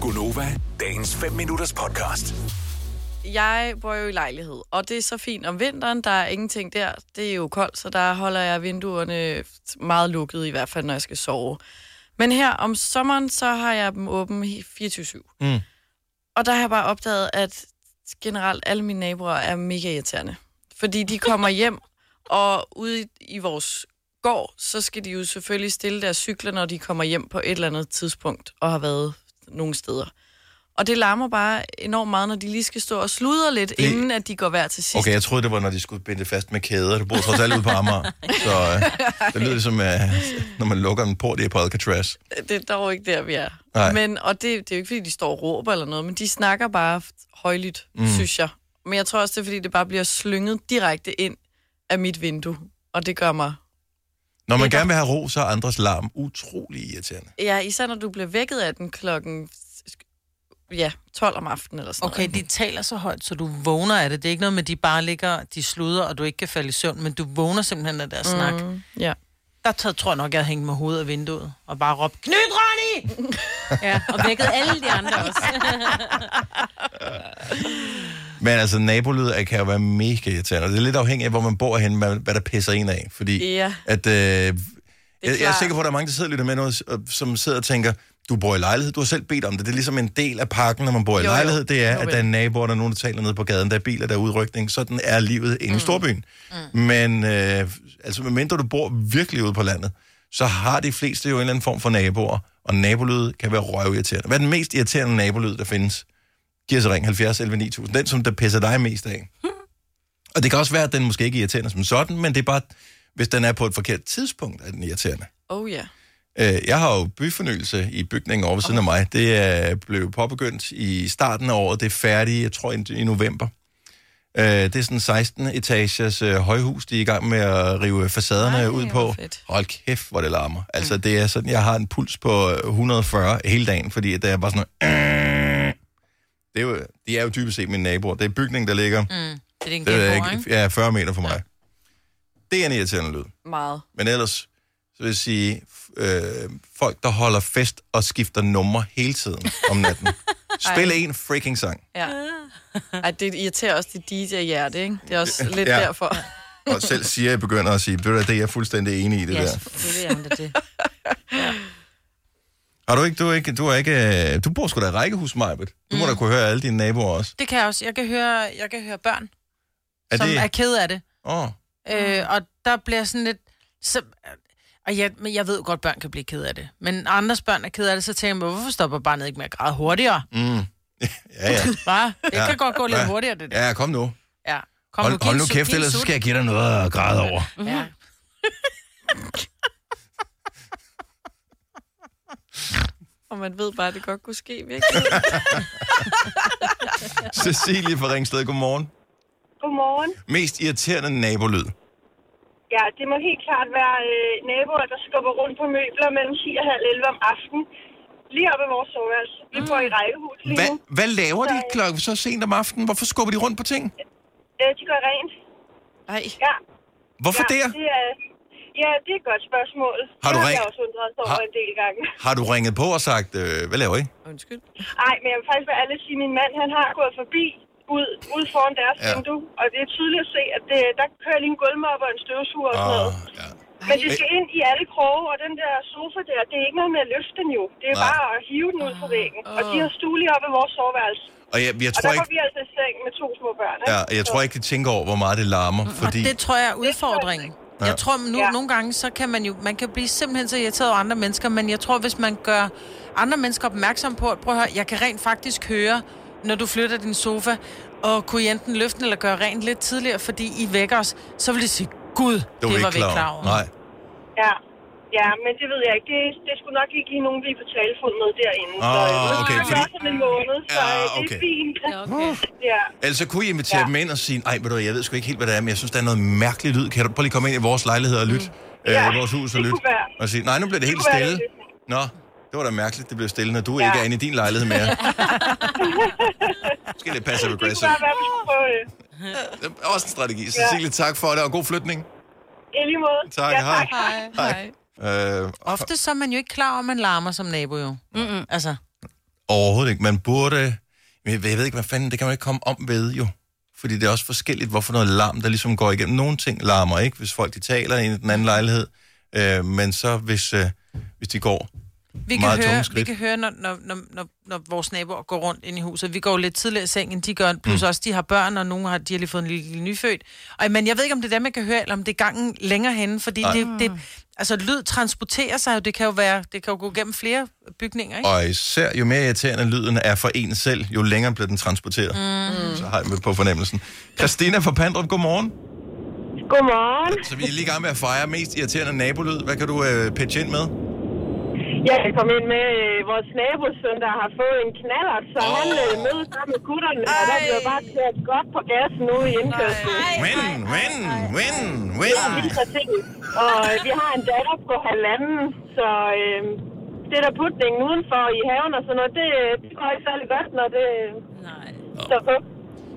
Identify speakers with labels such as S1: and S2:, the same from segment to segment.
S1: Gunova, dagens 5 minutters podcast.
S2: Jeg bor jo i lejlighed, og det er så fint om vinteren. Der er ingenting der. Det er jo koldt, så der holder jeg vinduerne meget lukket, i hvert fald når jeg skal sove. Men her om sommeren, så har jeg dem åbne 24-7.
S3: Mm.
S2: Og der har jeg bare opdaget, at generelt alle mine naboer er mega irriterende. Fordi de kommer hjem, og ude i, i vores gård, så skal de jo selvfølgelig stille deres cykler, når de kommer hjem på et eller andet tidspunkt, og har været nogle steder. Og det larmer bare enormt meget, når de lige skal stå og sludre lidt,
S3: Det-
S2: inden at de går hver til sidst.
S3: Okay, jeg troede, det var, når de skulle binde fast med kæder. Du bor trods alt ude på Amager. Så øh, det lyder ligesom, øh, når man lukker en port i på Alcatraz.
S2: Det er dog ikke der, vi er.
S3: Nej.
S2: Men, og det, det er jo ikke, fordi de står og råber eller noget, men de snakker bare højlydt, mm. synes jeg. Men jeg tror også, det er, fordi det bare bliver slynget direkte ind af mit vindue. Og det gør mig...
S3: Når man
S2: er
S3: gerne vil have ro, så er andres larm utrolig irriterende.
S2: Ja, især når du bliver vækket af den klokken ja, 12 om aftenen eller sådan
S4: Okay, de taler så højt, så du vågner af det. Det er ikke noget med, at de bare ligger, de sluder, og du ikke kan falde i søvn, men du vågner simpelthen af deres mm. snak.
S2: noget. Ja.
S4: Der tager, tror jeg nok, jeg havde hængt med hovedet af vinduet, og bare råbt, Knyt, Ronny!
S5: Ja, og vækket alle de andre også.
S3: Men altså, nabolyd kan jo være mega irriterende. Det er lidt afhængigt af, hvor man bor hen, hvad, hvad der pisser en af. Fordi
S2: Ja.
S3: at, øh, jeg, jeg er sikker på, at der er mange, der sidder og lytter med noget, og- som sidder og tænker, du bor i lejlighed, du har selv bedt om det. Det er ligesom en del af pakken, når man bor i
S2: Jo,
S3: lejlighed. Det er,
S2: Jo,
S3: at der er naboer, der er nogen, der taler nede på gaden, der er biler, der er udrykning. Sådan er livet inde i storbyen. Mm. Men øh, altså, medmindre du bor virkelig ude på landet, så har de fleste jo en eller anden form for naboer, og nabolyd kan være røvirriterende. Hvad er den mest irriterende nabolyd, der findes? Giv os ring 70 11 9000. Den, som der pisser dig mest af. Og det kan også være, at den måske ikke er irriterende som sådan, men det er bare, hvis den er på et forkert tidspunkt, er den irriterende.
S2: Oh ja.
S3: Øh, Jeg har jo byfornyelse i bygningen over ved siden af mig. Det er blevet påbegyndt i starten af året. Det er færdigt, jeg tror, i november. Øh, Det er sådan 16 etagers øh, højhus, de er i gang med at rive facaderne
S2: Ej,
S3: ud på.
S2: fedt.
S3: Hold kæft, hvor det larmer. Altså, det er sådan, jeg har en puls på øh, 140 hele dagen, fordi det er bare sådan noget, det er jo, de er jo dybest set mine naboer. Det er bygningen, der ligger
S4: Mm. Det er din
S3: det er,
S4: ikke?
S3: ja, 40 meter fra mig. Det er en irriterende lyd.
S2: Meget.
S3: Men ellers, så vil jeg sige, øh, folk, der holder fest og skifter numre hele tiden om natten. Spil en freaking sang.
S2: Ja. Ej, det irriterer også dit DJ-hjerte, ikke? Det er også lidt
S3: Ja.
S2: ja. derfor.
S3: Og selv siger, jeg begynder at sige, "Ved du hvad, det er jeg fuldstændig enig i, det
S5: Ja,
S3: der.
S5: selvfølgelig er han da det.
S3: Har du ikke, du er ikke, du er ikke, øh, du bor sgu da i rækkehus, Majbet. Du må da kunne høre alle dine naboer også.
S4: Det kan jeg også. Jeg kan høre, jeg kan høre børn,
S3: Er
S4: som
S3: det,
S4: er ked af det.
S3: åh,
S4: Øh, og der bliver sådan lidt... Så, og jeg, men jeg ved godt, at børn kan blive ked af det. Men andres børn er ked af det, så tænker jeg, hvorfor stopper barnet ikke med at græde hurtigere?
S3: mm. ja, ja.
S4: Bare, det
S3: Ja.
S4: kan godt gå lidt
S3: Ja.
S4: hurtigere, det der.
S3: Ja, kom nu.
S4: Ja. Kom,
S3: Hold,
S4: giv
S3: hold nu kæft, ellers så skal jeg give dig noget at græde over.
S4: Ja.
S2: Og man ved bare, at det godt kunne ske, virkelig.
S3: Cecilie fra Ringsted, godmorgen.
S6: Godmorgen.
S3: Mest irriterende nabolyd.
S6: Ja, det må helt klart være øh, naboer, der skubber rundt på møbler mellem 10 og halv 11 om aftenen. Lige oppe i vores soveværelse. Vi bor i rækkehus lige
S3: Hvad,
S6: nu.
S3: hvad laver de
S6: Så, øh,
S3: klokken så sent om aftenen? Hvorfor skubber de rundt på ting?
S6: Øh, de gør rent.
S2: Ej.
S6: Ja.
S3: Hvorfor
S6: ja,
S3: der?
S6: Det er, ja, det er et godt spørgsmål.
S3: Har du
S6: det har
S3: ring-
S6: jeg også undret sig over
S3: Har-
S6: en del gange.
S3: Har du ringet på og sagt, øh, hvad laver I?
S2: Undskyld.
S6: Nej, men jeg vil faktisk være ærlig at sige, at min mand han har gået forbi ud, ud foran deres
S3: Ja.
S6: vindue. Og det er tydeligt at se, at det, der kører lige en gulvmop og en støvsuger og sådan noget.
S3: Åh, ja.
S6: Men det skal ind i alle kroge, og den der sofa der, det er ikke noget med at løfte den jo. Det er
S3: Nej.
S6: bare at hive den ud fra væggen. Og de har stue lige oppe i vores soveværelse.
S3: Og jeg, jeg
S6: Og
S3: tror
S6: der
S3: ikke,
S6: vi altså i seng med to små børn. ikke?
S3: ja, jeg tror ikke, de tænker over, hvor meget det larmer,
S4: Og
S3: fordi...
S4: det tror jeg er udfordringen.
S3: Ja.
S4: Jeg tror, nu,
S6: Ja.
S4: nogle gange, så kan man jo, man kan blive simpelthen så irriteret over andre mennesker, men jeg tror, hvis man gør andre mennesker opmærksom på, at prøv at høre, jeg kan rent faktisk høre, når du flytter din sofa, og kunne I enten løfte den eller gøre rent lidt tidligere, fordi I vækker os, så vil de sige, gud, det,
S3: er
S4: det var vi ikke klar over.
S3: Nej.
S6: Ja. Ja, men det ved jeg ikke. Det, det skulle nok ikke give nogen, er på talefod med derinde.
S3: Ah,
S6: så øh,
S3: okay,
S6: er
S3: fordi-
S6: også om en måned, så
S3: Ja,
S6: øh, det
S3: okay.
S6: er fint.
S5: Ja, okay.
S6: Ja.
S3: Ellers så kunne I invitere
S6: Ja.
S3: dem ind og sige, ej, ved du, hvad, jeg ved sgu ikke helt, hvad det er, men jeg synes, der er noget mærkeligt lyd. Kan du prøve lige komme ind i vores lejlighed og lytte? Mm.
S6: Ja,
S3: Øh, vores hus og
S6: det
S3: lytte? Og sige, nej, nu bliver det
S6: Det
S3: helt stille. Nå, det var da mærkeligt, det blev stille, når du
S6: Ja.
S3: ikke er inde i din lejlighed mere. Måske lidt passive
S6: Det kunne
S3: aggressive.
S6: bare være, at vi det.
S3: Det er også en strategi. Cecilie, tak for det, og god flytning.
S6: I lige måde.
S3: Tak,
S6: ja,
S3: hej.
S2: Hej. Hej.
S3: Øh,
S4: Ofte så er man jo ikke klar over, at man larmer som nabo jo. Mm-mm. Altså,
S3: Overhovedet ikke. Man burde... Jeg ved ikke, hvad fanden... Det kan man ikke komme om ved, jo. Fordi det er også forskelligt, hvorfor noget larm, der ligesom går igennem. Nogle ting larmer ikke, hvis folk de taler i den anden lejlighed. Øh, men så hvis, øh, hvis de går
S4: Vi kan,
S3: meget tunge
S4: høre, vi kan høre, når, når, når, når, vores naboer går rundt ind i huset. Vi går lidt tidligere i seng, end de gør. Plus mm. også, de har børn, og nogle har, de har lige fået en lille, lille nyfødt. Og, men jeg ved ikke, om det er dem, man kan høre, eller om det er gangen længere henne. Fordi det, det, altså, lyd transporterer sig jo. Det kan jo, være, det kan jo gå gennem flere bygninger, ikke?
S3: Og især jo mere irriterende lyden er for en selv, jo længere bliver den transporteret. Mm. Så har jeg med på fornemmelsen. Christina fra Pandrup, godmorgen.
S6: Godmorgen.
S3: Så vi er lige i gang med at fejre mest irriterende nabolyd. Hvad kan du øh, pitche ind med?
S6: Jeg komme ind med øh, vores nabosøn, der har fået en knallert, så oh. han øh, mødes sammen med gutterne, og der bliver bare kørt godt på gassen ude i indkørslen.
S3: Win, win, win, win.
S6: Lige præcis. Og øh, vi har en datter på halvanden, så øh, det der putningen udenfor i haven og sådan noget, det, øh, det går ikke særlig godt, når det
S5: Nej.
S6: står på.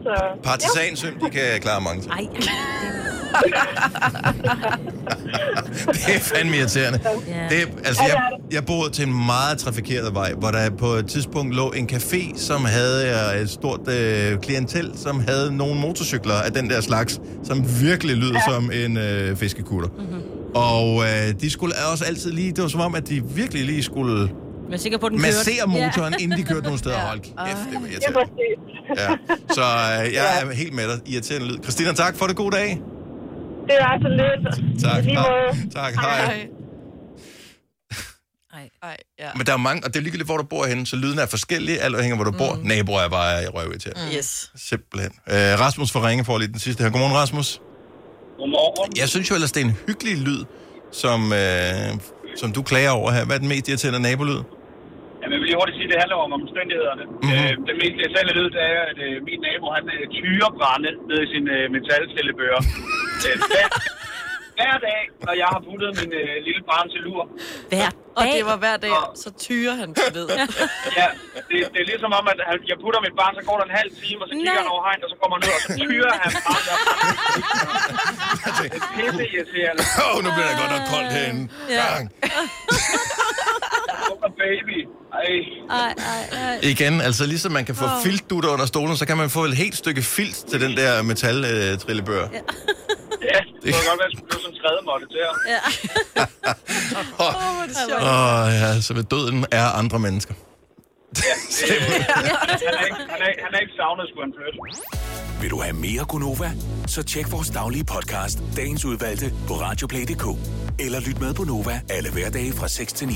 S6: Så,
S3: Partisansøm, de kan klare mange ting.
S5: Ej,
S3: Det er fandme irriterende.
S5: Ja.
S3: Det, er- altså, jeg, jeg boede til en meget trafikeret vej, hvor der på et tidspunkt lå en café, som havde øh, et stort øh, klientel, som havde nogle motorcykler af den der slags, som virkelig lyder ja. som en øh, fiskekutter. Mm-hmm. Og øh, de skulle også altid lige, det var som om, at de virkelig lige skulle
S5: er sikker på, den kørte.
S3: massere motoren, inden de kørte nogle steder. Hold kæft, det var
S6: det er
S3: irriterende. Ja. Så øh, jeg er helt med dig. Irriterende lyd. Christina, tak for det. God dag.
S6: Det er altså lidt.
S3: Tak.
S6: Måde.
S3: Tak. Hej.
S2: Ej,
S5: Ej.
S2: ej, ja.
S3: Men der er mange, og det er ligegyldigt, hvor du bor henne, så lyden er forskellig, alt afhængig af, hvor du bor. Naboer er bare røvirriterende. Mm.
S2: Yes.
S3: Simpelthen. Øh, Rasmus fra Ringe får lige den sidste her. Godmorgen, Rasmus.
S7: Godmorgen.
S3: Jeg synes jo ellers, det er en hyggelig lyd, som, øh, som du klager over her. Hvad er den mest irriterende nabolyd?
S7: Jamen, jeg vil lige hurtigt sige, at det handler om omstændighederne.
S3: Mhm.
S7: Mm-hmm. Øh, den mest irriterende lyd, det er, at øh, min nabo, han øh, tyrer brænde ned i sin øh, metalstillebøger. Øh, hver, hver dag, når jeg har puttet min øh, lille barn til lur.
S5: Hver
S2: Og
S5: dag.
S2: det var hver dag, så tyrer han til ved.
S7: Ja, det, det er ligesom om, at han, jeg putter mit barn, så går der en halv time, og så kigger
S5: Nej.
S7: han over hegn, og så kommer han ud, og så tyrer han barn. Der det er pisse irriterende.
S3: Åh, oh, nu bliver det godt nok koldt herinde. Ja.
S7: baby. Ej.
S5: Ej, ej, ej.
S3: Igen, altså ligesom man kan få oh. filtdutter under stolen, så kan man få et helt stykke filt til den der metal-trillebør. Ja.
S7: Ja, det kunne godt være, at det blev sådan en trædemåtte til her.
S5: Ja.
S3: Åh, oh, ja, så ved døden er andre mennesker.
S7: Han er ikke, han er, han er ikke savnet, skulle han flytte.
S1: Vil du have mere Gunova? Så tjek vores daglige podcast, dagens udvalgte, på radioplay.dk. Eller lyt med på Nova alle hverdage fra 6 til 9.